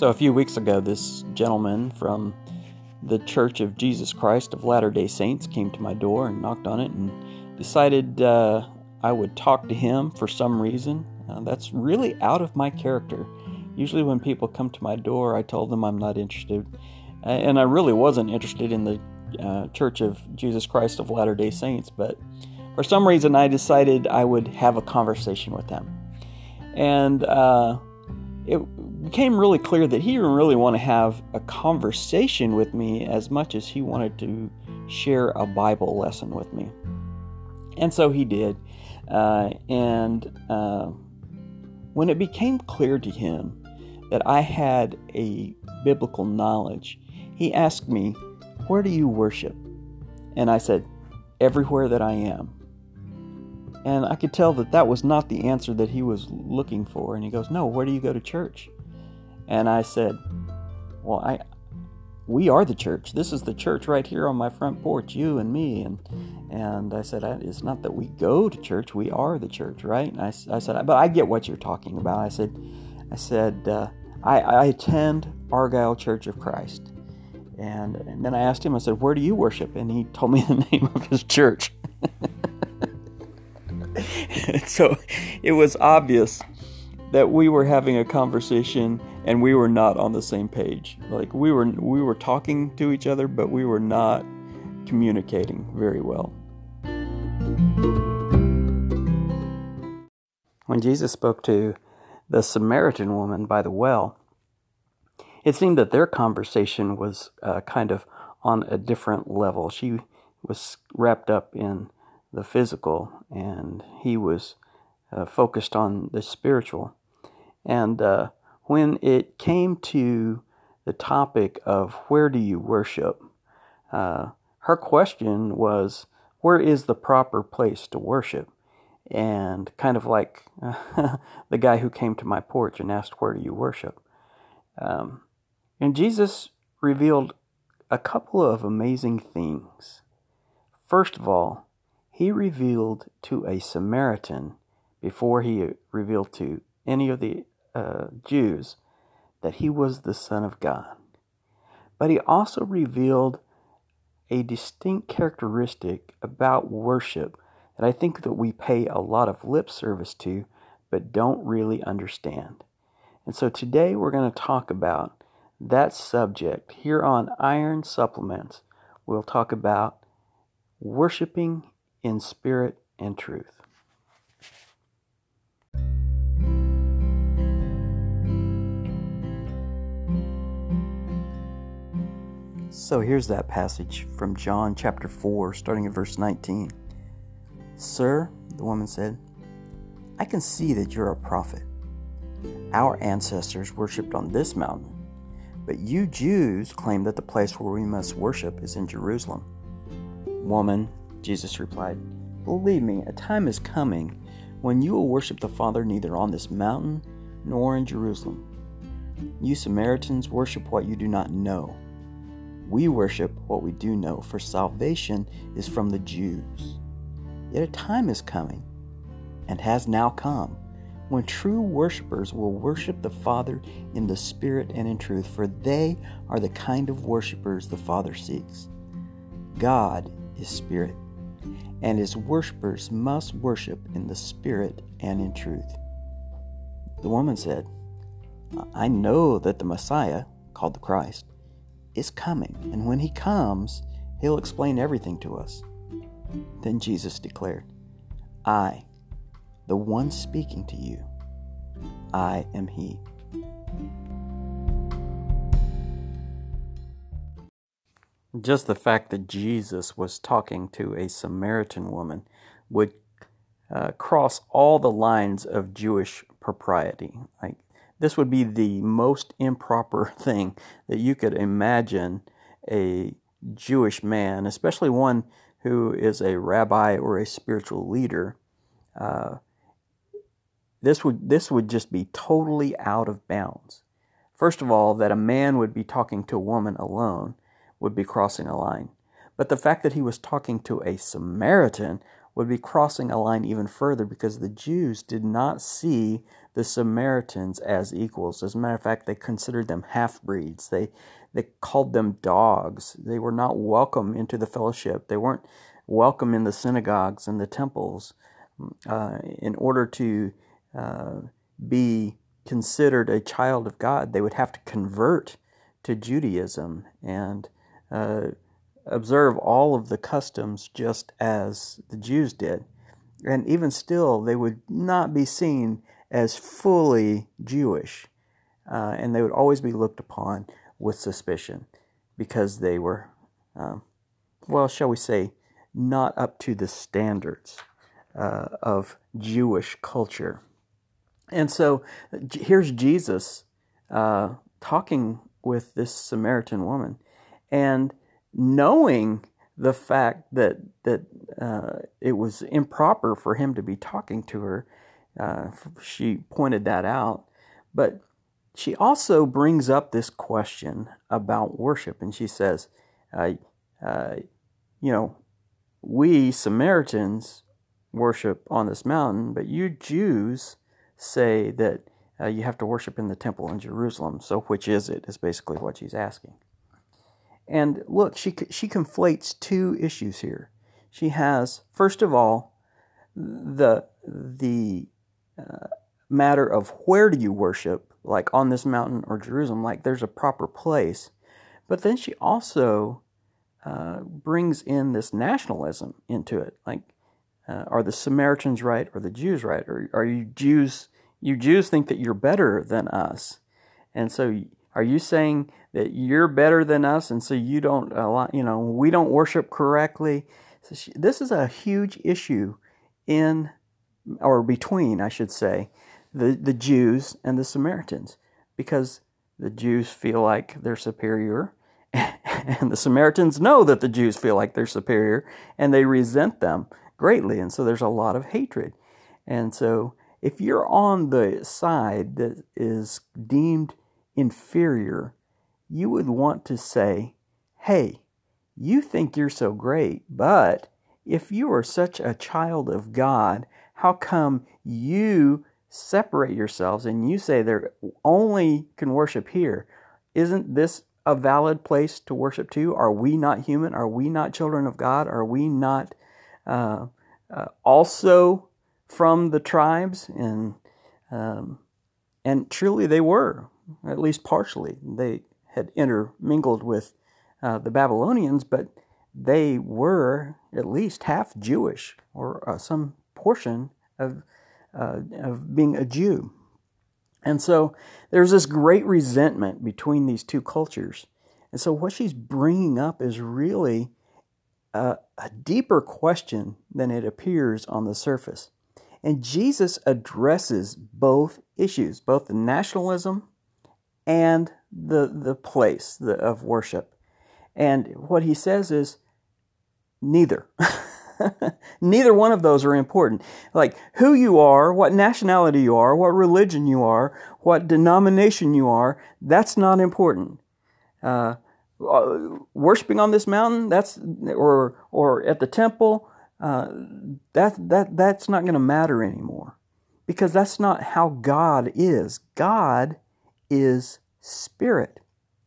So, a few weeks ago, this gentleman from the Church of Jesus Christ of Latter day Saints came to my door and knocked on it and decided uh, I would talk to him for some reason. Uh, that's really out of my character. Usually, when people come to my door, I told them I'm not interested. And I really wasn't interested in the uh, Church of Jesus Christ of Latter day Saints, but for some reason, I decided I would have a conversation with them. And uh, it became really clear that he didn't really want to have a conversation with me as much as he wanted to share a Bible lesson with me. And so he did. Uh, and uh, when it became clear to him that I had a biblical knowledge, he asked me, Where do you worship? And I said, Everywhere that I am. And I could tell that that was not the answer that he was looking for. And he goes, No, where do you go to church? And I said, Well, I, we are the church. This is the church right here on my front porch, you and me. And and I said, it's not that we go to church, we are the church, right? And I, I said, but I get what you're talking about. I said, I said, uh, I, I attend Argyle Church of Christ. And, and then I asked him, I said, where do you worship? And he told me the name of his church. so it was obvious that we were having a conversation and we were not on the same page. Like we were we were talking to each other, but we were not communicating very well. When Jesus spoke to the Samaritan woman by the well, it seemed that their conversation was uh, kind of on a different level. She was wrapped up in the physical, and he was uh, focused on the spiritual. And uh, when it came to the topic of where do you worship, uh, her question was, Where is the proper place to worship? And kind of like the guy who came to my porch and asked, Where do you worship? Um, and Jesus revealed a couple of amazing things. First of all, he revealed to a Samaritan before he revealed to any of the uh, Jews that he was the Son of God. But he also revealed a distinct characteristic about worship that I think that we pay a lot of lip service to but don't really understand. And so today we're going to talk about that subject here on Iron Supplements. We'll talk about worshiping in spirit and truth. So here's that passage from John chapter 4, starting at verse 19. Sir, the woman said, I can see that you're a prophet. Our ancestors worshipped on this mountain, but you Jews claim that the place where we must worship is in Jerusalem. Woman, Jesus replied, Believe me, a time is coming when you will worship the Father neither on this mountain nor in Jerusalem. You Samaritans worship what you do not know we worship what we do know, for salvation is from the Jews. Yet a time is coming, and has now come, when true worshippers will worship the Father in the Spirit and in truth, for they are the kind of worshippers the Father seeks. God is Spirit, and his worshippers must worship in the Spirit and in truth. The woman said, I know that the Messiah, called the Christ, is coming, and when he comes, he'll explain everything to us. Then Jesus declared, I, the one speaking to you, I am he. Just the fact that Jesus was talking to a Samaritan woman would uh, cross all the lines of Jewish propriety. Like this would be the most improper thing that you could imagine a Jewish man, especially one who is a rabbi or a spiritual leader. Uh, this would this would just be totally out of bounds. First of all, that a man would be talking to a woman alone would be crossing a line. But the fact that he was talking to a Samaritan would be crossing a line even further because the Jews did not see the Samaritans as equals. As a matter of fact, they considered them half breeds. They they called them dogs. They were not welcome into the fellowship. They weren't welcome in the synagogues and the temples. Uh, in order to uh, be considered a child of God, they would have to convert to Judaism and uh, observe all of the customs just as the Jews did. And even still, they would not be seen as fully Jewish, uh, and they would always be looked upon with suspicion because they were, um, well, shall we say, not up to the standards uh, of Jewish culture. And so here's Jesus uh, talking with this Samaritan woman, and knowing the fact that that uh, it was improper for him to be talking to her, uh, she pointed that out. But she also brings up this question about worship, and she says, uh, uh "You know, we Samaritans worship on this mountain, but you Jews say that." Uh, you have to worship in the temple in Jerusalem. So, which is it? Is basically what she's asking. And look, she, she conflates two issues here. She has, first of all, the, the uh, matter of where do you worship, like on this mountain or Jerusalem, like there's a proper place. But then she also uh, brings in this nationalism into it. Like, uh, are the Samaritans right or the Jews right? Or are you Jews? You Jews think that you're better than us, and so are you saying that you're better than us and so you don't, you know, we don't worship correctly? So this is a huge issue in, or between, I should say, the, the Jews and the Samaritans because the Jews feel like they're superior and the Samaritans know that the Jews feel like they're superior and they resent them greatly. And so there's a lot of hatred. And so if you're on the side that is deemed inferior, you would want to say, Hey, you think you're so great, but if you are such a child of God, how come you separate yourselves and you say there only can worship here? Isn't this a valid place to worship too? Are we not human? Are we not children of God? Are we not uh, uh, also from the tribes? And um, and truly they were at least partially. They had intermingled with uh, the Babylonians, but they were at least half Jewish or uh, some portion of, uh, of being a Jew. And so there's this great resentment between these two cultures. And so what she's bringing up is really a, a deeper question than it appears on the surface. And Jesus addresses both issues, both the nationalism and the the place of worship. And what he says is neither. neither one of those are important. Like who you are, what nationality you are, what religion you are, what denomination you are, that's not important. Uh, uh worshiping on this mountain, that's or or at the temple, uh, that that that's not going to matter anymore, because that's not how God is. God is spirit.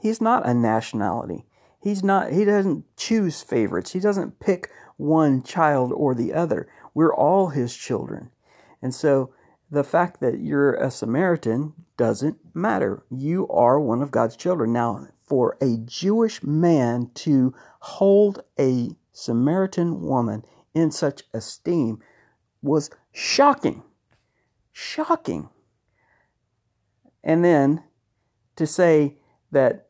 He's not a nationality. He's not he doesn't choose favorites. He doesn't pick one child or the other. We're all his children. And so the fact that you're a Samaritan doesn't matter. You are one of God's children. Now, for a Jewish man to hold a Samaritan woman in such esteem was shocking. Shocking. And then to say that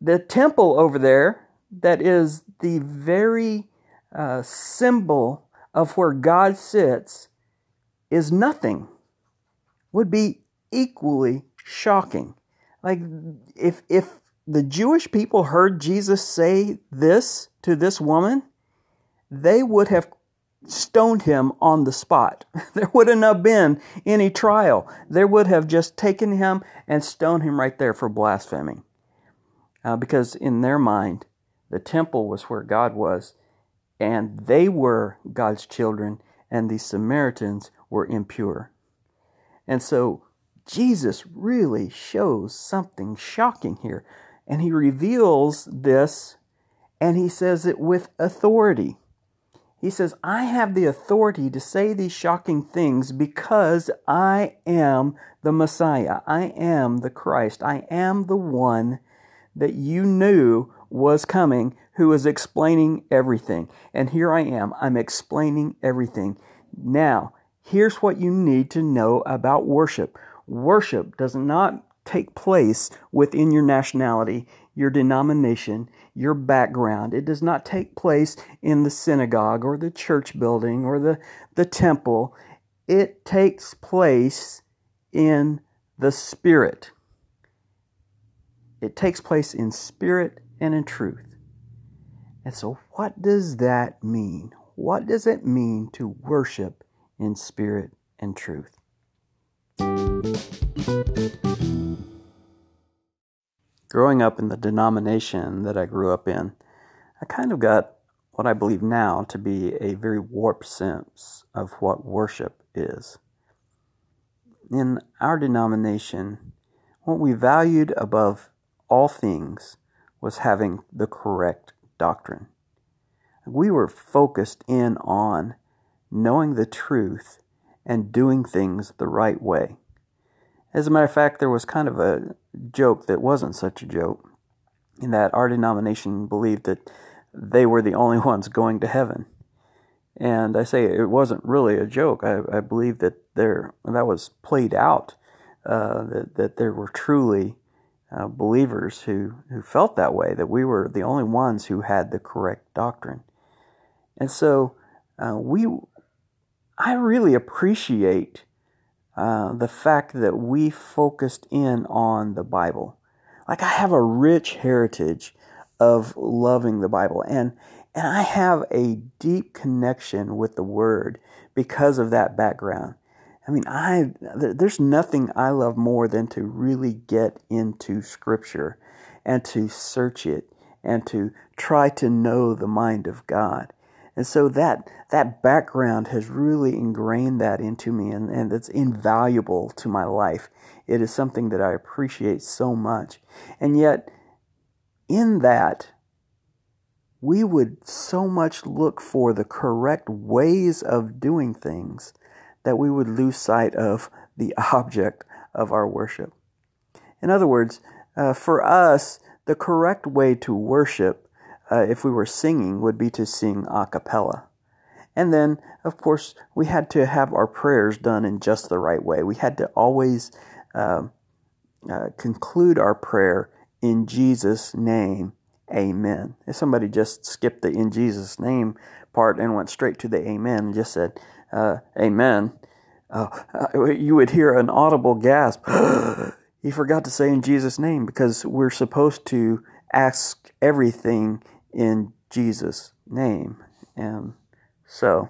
the temple over there, that is the very uh, symbol of where God sits, is nothing, would be equally shocking. Like if if the Jewish people heard Jesus say this to this woman, they would have stoned him on the spot. There wouldn't have been any trial. They would have just taken him and stoned him right there for blaspheming. Uh, because in their mind, the temple was where God was, and they were God's children, and the Samaritans were impure. And so Jesus really shows something shocking here. And he reveals this and he says it with authority. He says, I have the authority to say these shocking things because I am the Messiah. I am the Christ. I am the one that you knew was coming who was explaining everything. And here I am. I'm explaining everything. Now, here's what you need to know about worship worship does not take place within your nationality, your denomination, your background. It does not take place in the synagogue or the church building or the, the temple. It takes place in the Spirit. It takes place in spirit and in truth. And so, what does that mean? What does it mean to worship in spirit and truth? Growing up in the denomination that I grew up in, I kind of got what I believe now to be a very warped sense of what worship is. In our denomination, what we valued above all things was having the correct doctrine. We were focused in on knowing the truth and doing things the right way. As a matter of fact, there was kind of a joke that wasn't such a joke, in that our denomination believed that they were the only ones going to heaven. And I say it wasn't really a joke. I, I believe that there that was played out, uh, that that there were truly uh, believers who, who felt that way, that we were the only ones who had the correct doctrine. And so uh, we, I really appreciate uh, the fact that we focused in on the Bible. Like I have a rich heritage of loving the Bible, and and I have a deep connection with the Word because of that background. I mean, I there's nothing I love more than to really get into Scripture and to search it and to try to know the mind of God. And so that that background has really ingrained that into me and, and it's invaluable to my life. It is something that I appreciate so much. And yet in that we would so much look for the correct ways of doing things that we would lose sight of the object of our worship. In other words, uh, for us, the correct way to worship, uh, if we were singing, would be to sing a cappella. And then, of course, we had to have our prayers done in just the right way. We had to always uh, uh conclude our prayer in Jesus' name, amen. If somebody just skipped the in Jesus' name part and went straight to the amen and just said, uh, amen, uh, you would hear an audible gasp. he forgot to say in Jesus' name because we're supposed to ask everything in Jesus' name. And so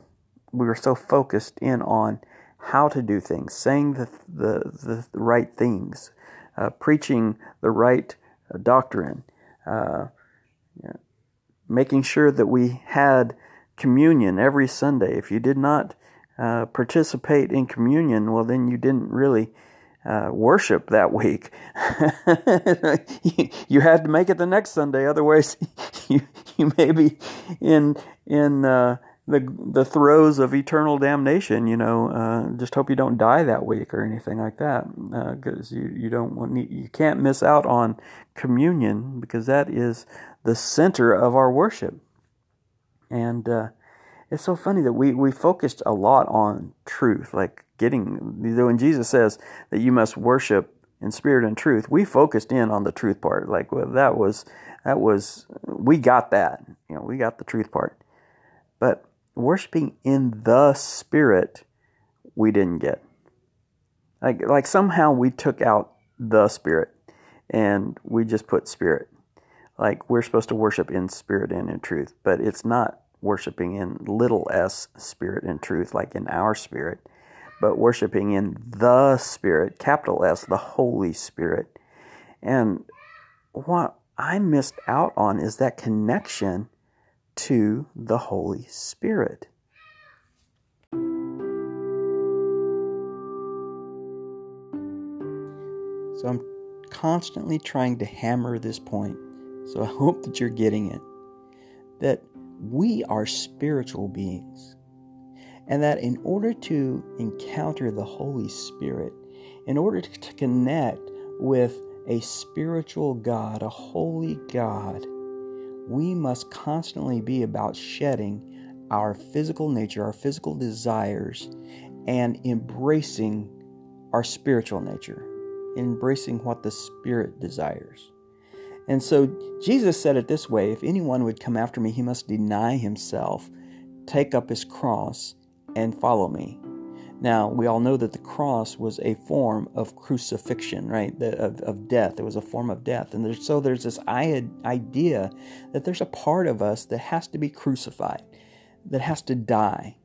we were so focused in on how to do things, saying the, the, the, the right things, uh, preaching the right uh, doctrine, uh, making sure that we had communion every Sunday. If you did not uh, participate in communion, well, then you didn't really uh, worship that week. you had to make it the next Sunday, otherwise, you you may be in in uh, the the throes of eternal damnation. You know, uh, just hope you don't die that week or anything like that, because uh, you you don't want you can't miss out on communion because that is the center of our worship, and uh, it's so funny that we, we focused a lot on truth, like getting, when Jesus says that you must worship in spirit and truth, we focused in on the truth part. Like, well, that was, that was, we got that. You know, we got the truth part. But worshiping in the spirit, we didn't get. Like, like somehow we took out the spirit and we just put spirit. Like, we're supposed to worship in spirit and in truth, but it's not worshiping in little s spirit and truth, like in our spirit, but worshiping in the Spirit, capital S, the Holy Spirit. And what I missed out on is that connection to the Holy Spirit. So I'm constantly trying to hammer this point. So I hope that you're getting it. That we are spiritual beings. And that in order to encounter the Holy Spirit, in order to connect with a spiritual God, a holy God, we must constantly be about shedding our physical nature, our physical desires, and embracing our spiritual nature, embracing what the Spirit desires. And so Jesus said it this way if anyone would come after me, he must deny himself, take up his cross, and follow me. Now, we all know that the cross was a form of crucifixion, right? The, of, of death. It was a form of death. And there's, so there's this idea that there's a part of us that has to be crucified, that has to die.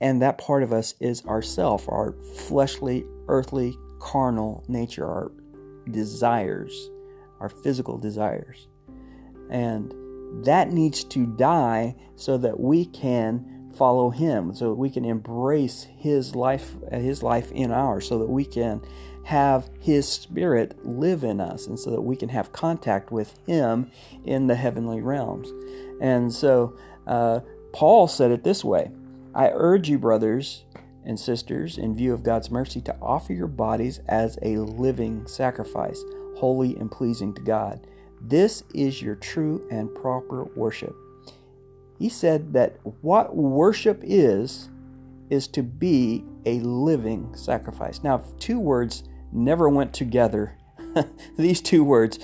And that part of us is ourself, our fleshly, earthly, carnal nature, our desires, our physical desires. And that needs to die so that we can follow him so that we can embrace his life his life in ours so that we can have his spirit live in us and so that we can have contact with him in the heavenly realms and so uh, paul said it this way i urge you brothers and sisters in view of god's mercy to offer your bodies as a living sacrifice holy and pleasing to god this is your true and proper worship he said that what worship is, is to be a living sacrifice. Now, two words never went together. These two words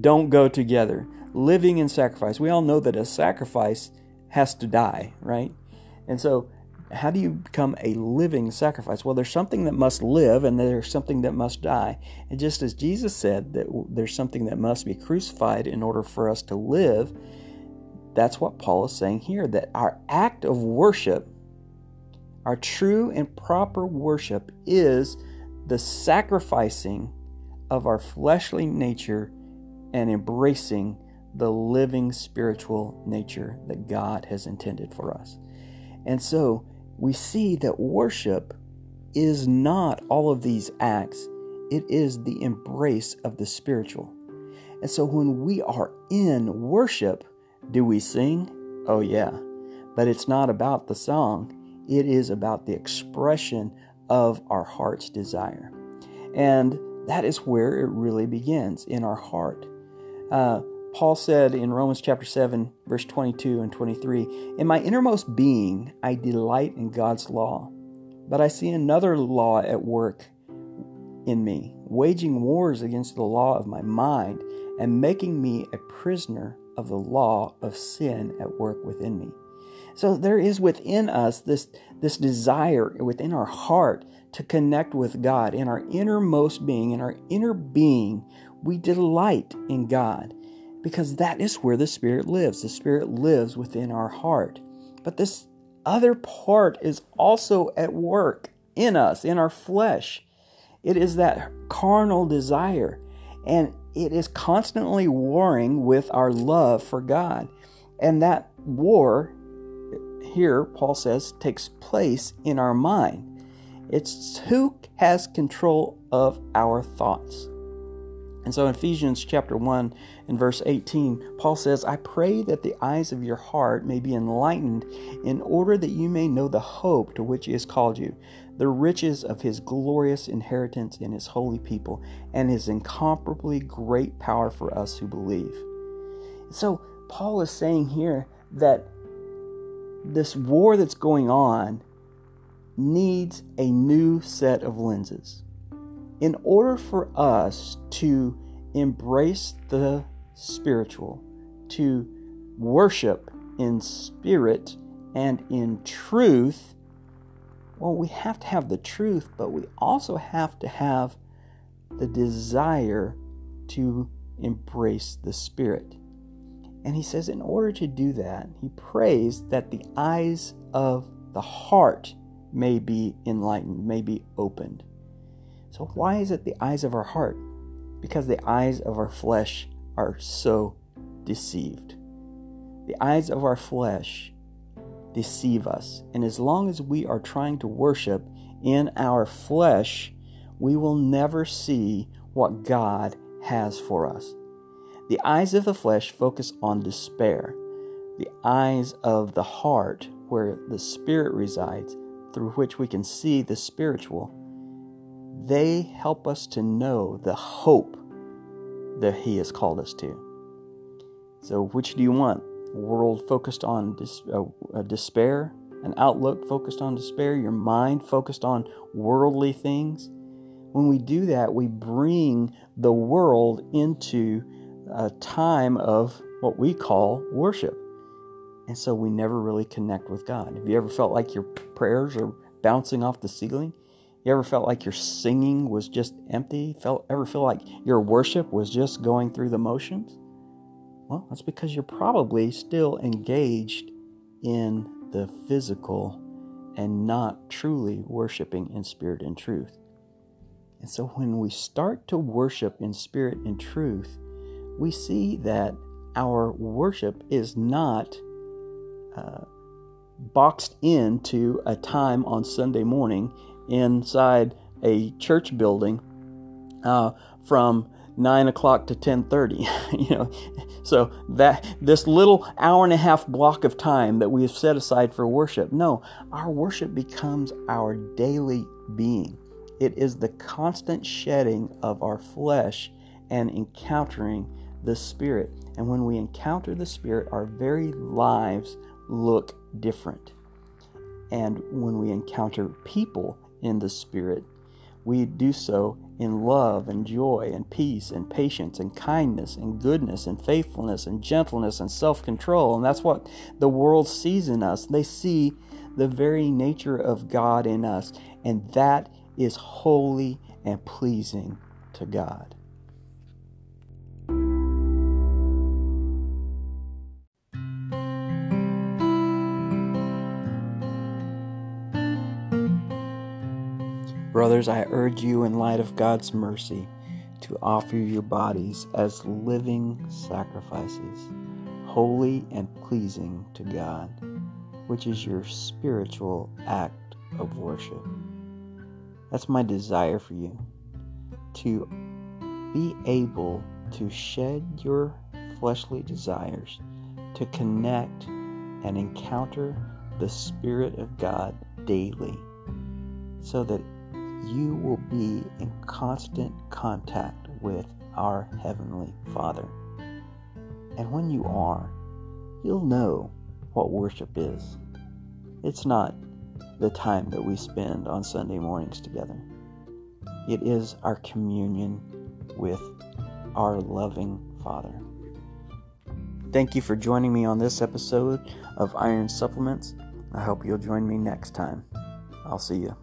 don't go together. Living and sacrifice. We all know that a sacrifice has to die, right? And so, how do you become a living sacrifice? Well, there's something that must live and there's something that must die. And just as Jesus said that there's something that must be crucified in order for us to live, that's what Paul is saying here that our act of worship, our true and proper worship, is the sacrificing of our fleshly nature and embracing the living spiritual nature that God has intended for us. And so we see that worship is not all of these acts, it is the embrace of the spiritual. And so when we are in worship, do we sing? Oh, yeah. But it's not about the song, it is about the expression of our heart's desire. And that is where it really begins in our heart. Uh, Paul said in Romans chapter 7, verse 22 and 23 In my innermost being, I delight in God's law, but I see another law at work in me, waging wars against the law of my mind and making me a prisoner of the law of sin at work within me. So there is within us this, this desire within our heart to connect with God. In our innermost being, in our inner being, we delight in God because that is where the Spirit lives. The Spirit lives within our heart. But this other part is also at work in us, in our flesh. It is that carnal desire. And it is constantly warring with our love for God. And that war, here, Paul says, takes place in our mind. It's who has control of our thoughts. And so in Ephesians chapter 1 and verse 18, Paul says, I pray that the eyes of your heart may be enlightened in order that you may know the hope to which he has called you, the riches of his glorious inheritance in his holy people, and his incomparably great power for us who believe. So, Paul is saying here that this war that's going on needs a new set of lenses. In order for us to embrace the spiritual, to worship in spirit and in truth, well, we have to have the truth, but we also have to have the desire to embrace the Spirit. And he says, in order to do that, he prays that the eyes of the heart may be enlightened, may be opened. So, why is it the eyes of our heart? Because the eyes of our flesh are so deceived. The eyes of our flesh deceive us. And as long as we are trying to worship in our flesh, we will never see what God has for us. The eyes of the flesh focus on despair. The eyes of the heart, where the Spirit resides, through which we can see the spiritual, they help us to know the hope that He has called us to. So, which do you want? World focused on dis- uh, despair, an outlook focused on despair, your mind focused on worldly things? When we do that, we bring the world into a time of what we call worship. And so we never really connect with God. Have you ever felt like your prayers are bouncing off the ceiling? You ever felt like your singing was just empty? Felt ever feel like your worship was just going through the motions? Well, that's because you're probably still engaged in the physical and not truly worshiping in spirit and truth. And so when we start to worship in spirit and truth, we see that our worship is not uh, boxed into a time on Sunday morning inside a church building uh, from nine o'clock to ten thirty. you know, so that this little hour and a half block of time that we have set aside for worship. No, our worship becomes our daily being. It is the constant shedding of our flesh and encountering the Spirit. And when we encounter the Spirit, our very lives look different. And when we encounter people in the Spirit, we do so in love and joy and peace and patience and kindness and goodness and faithfulness and gentleness and self control. And that's what the world sees in us. They see the very nature of God in us, and that is holy and pleasing to God. Brothers, I urge you, in light of God's mercy, to offer your bodies as living sacrifices, holy and pleasing to God, which is your spiritual act of worship. That's my desire for you to be able to shed your fleshly desires, to connect and encounter the Spirit of God daily, so that you will be in constant contact with our Heavenly Father. And when you are, you'll know what worship is. It's not the time that we spend on Sunday mornings together, it is our communion with our loving Father. Thank you for joining me on this episode of Iron Supplements. I hope you'll join me next time. I'll see you.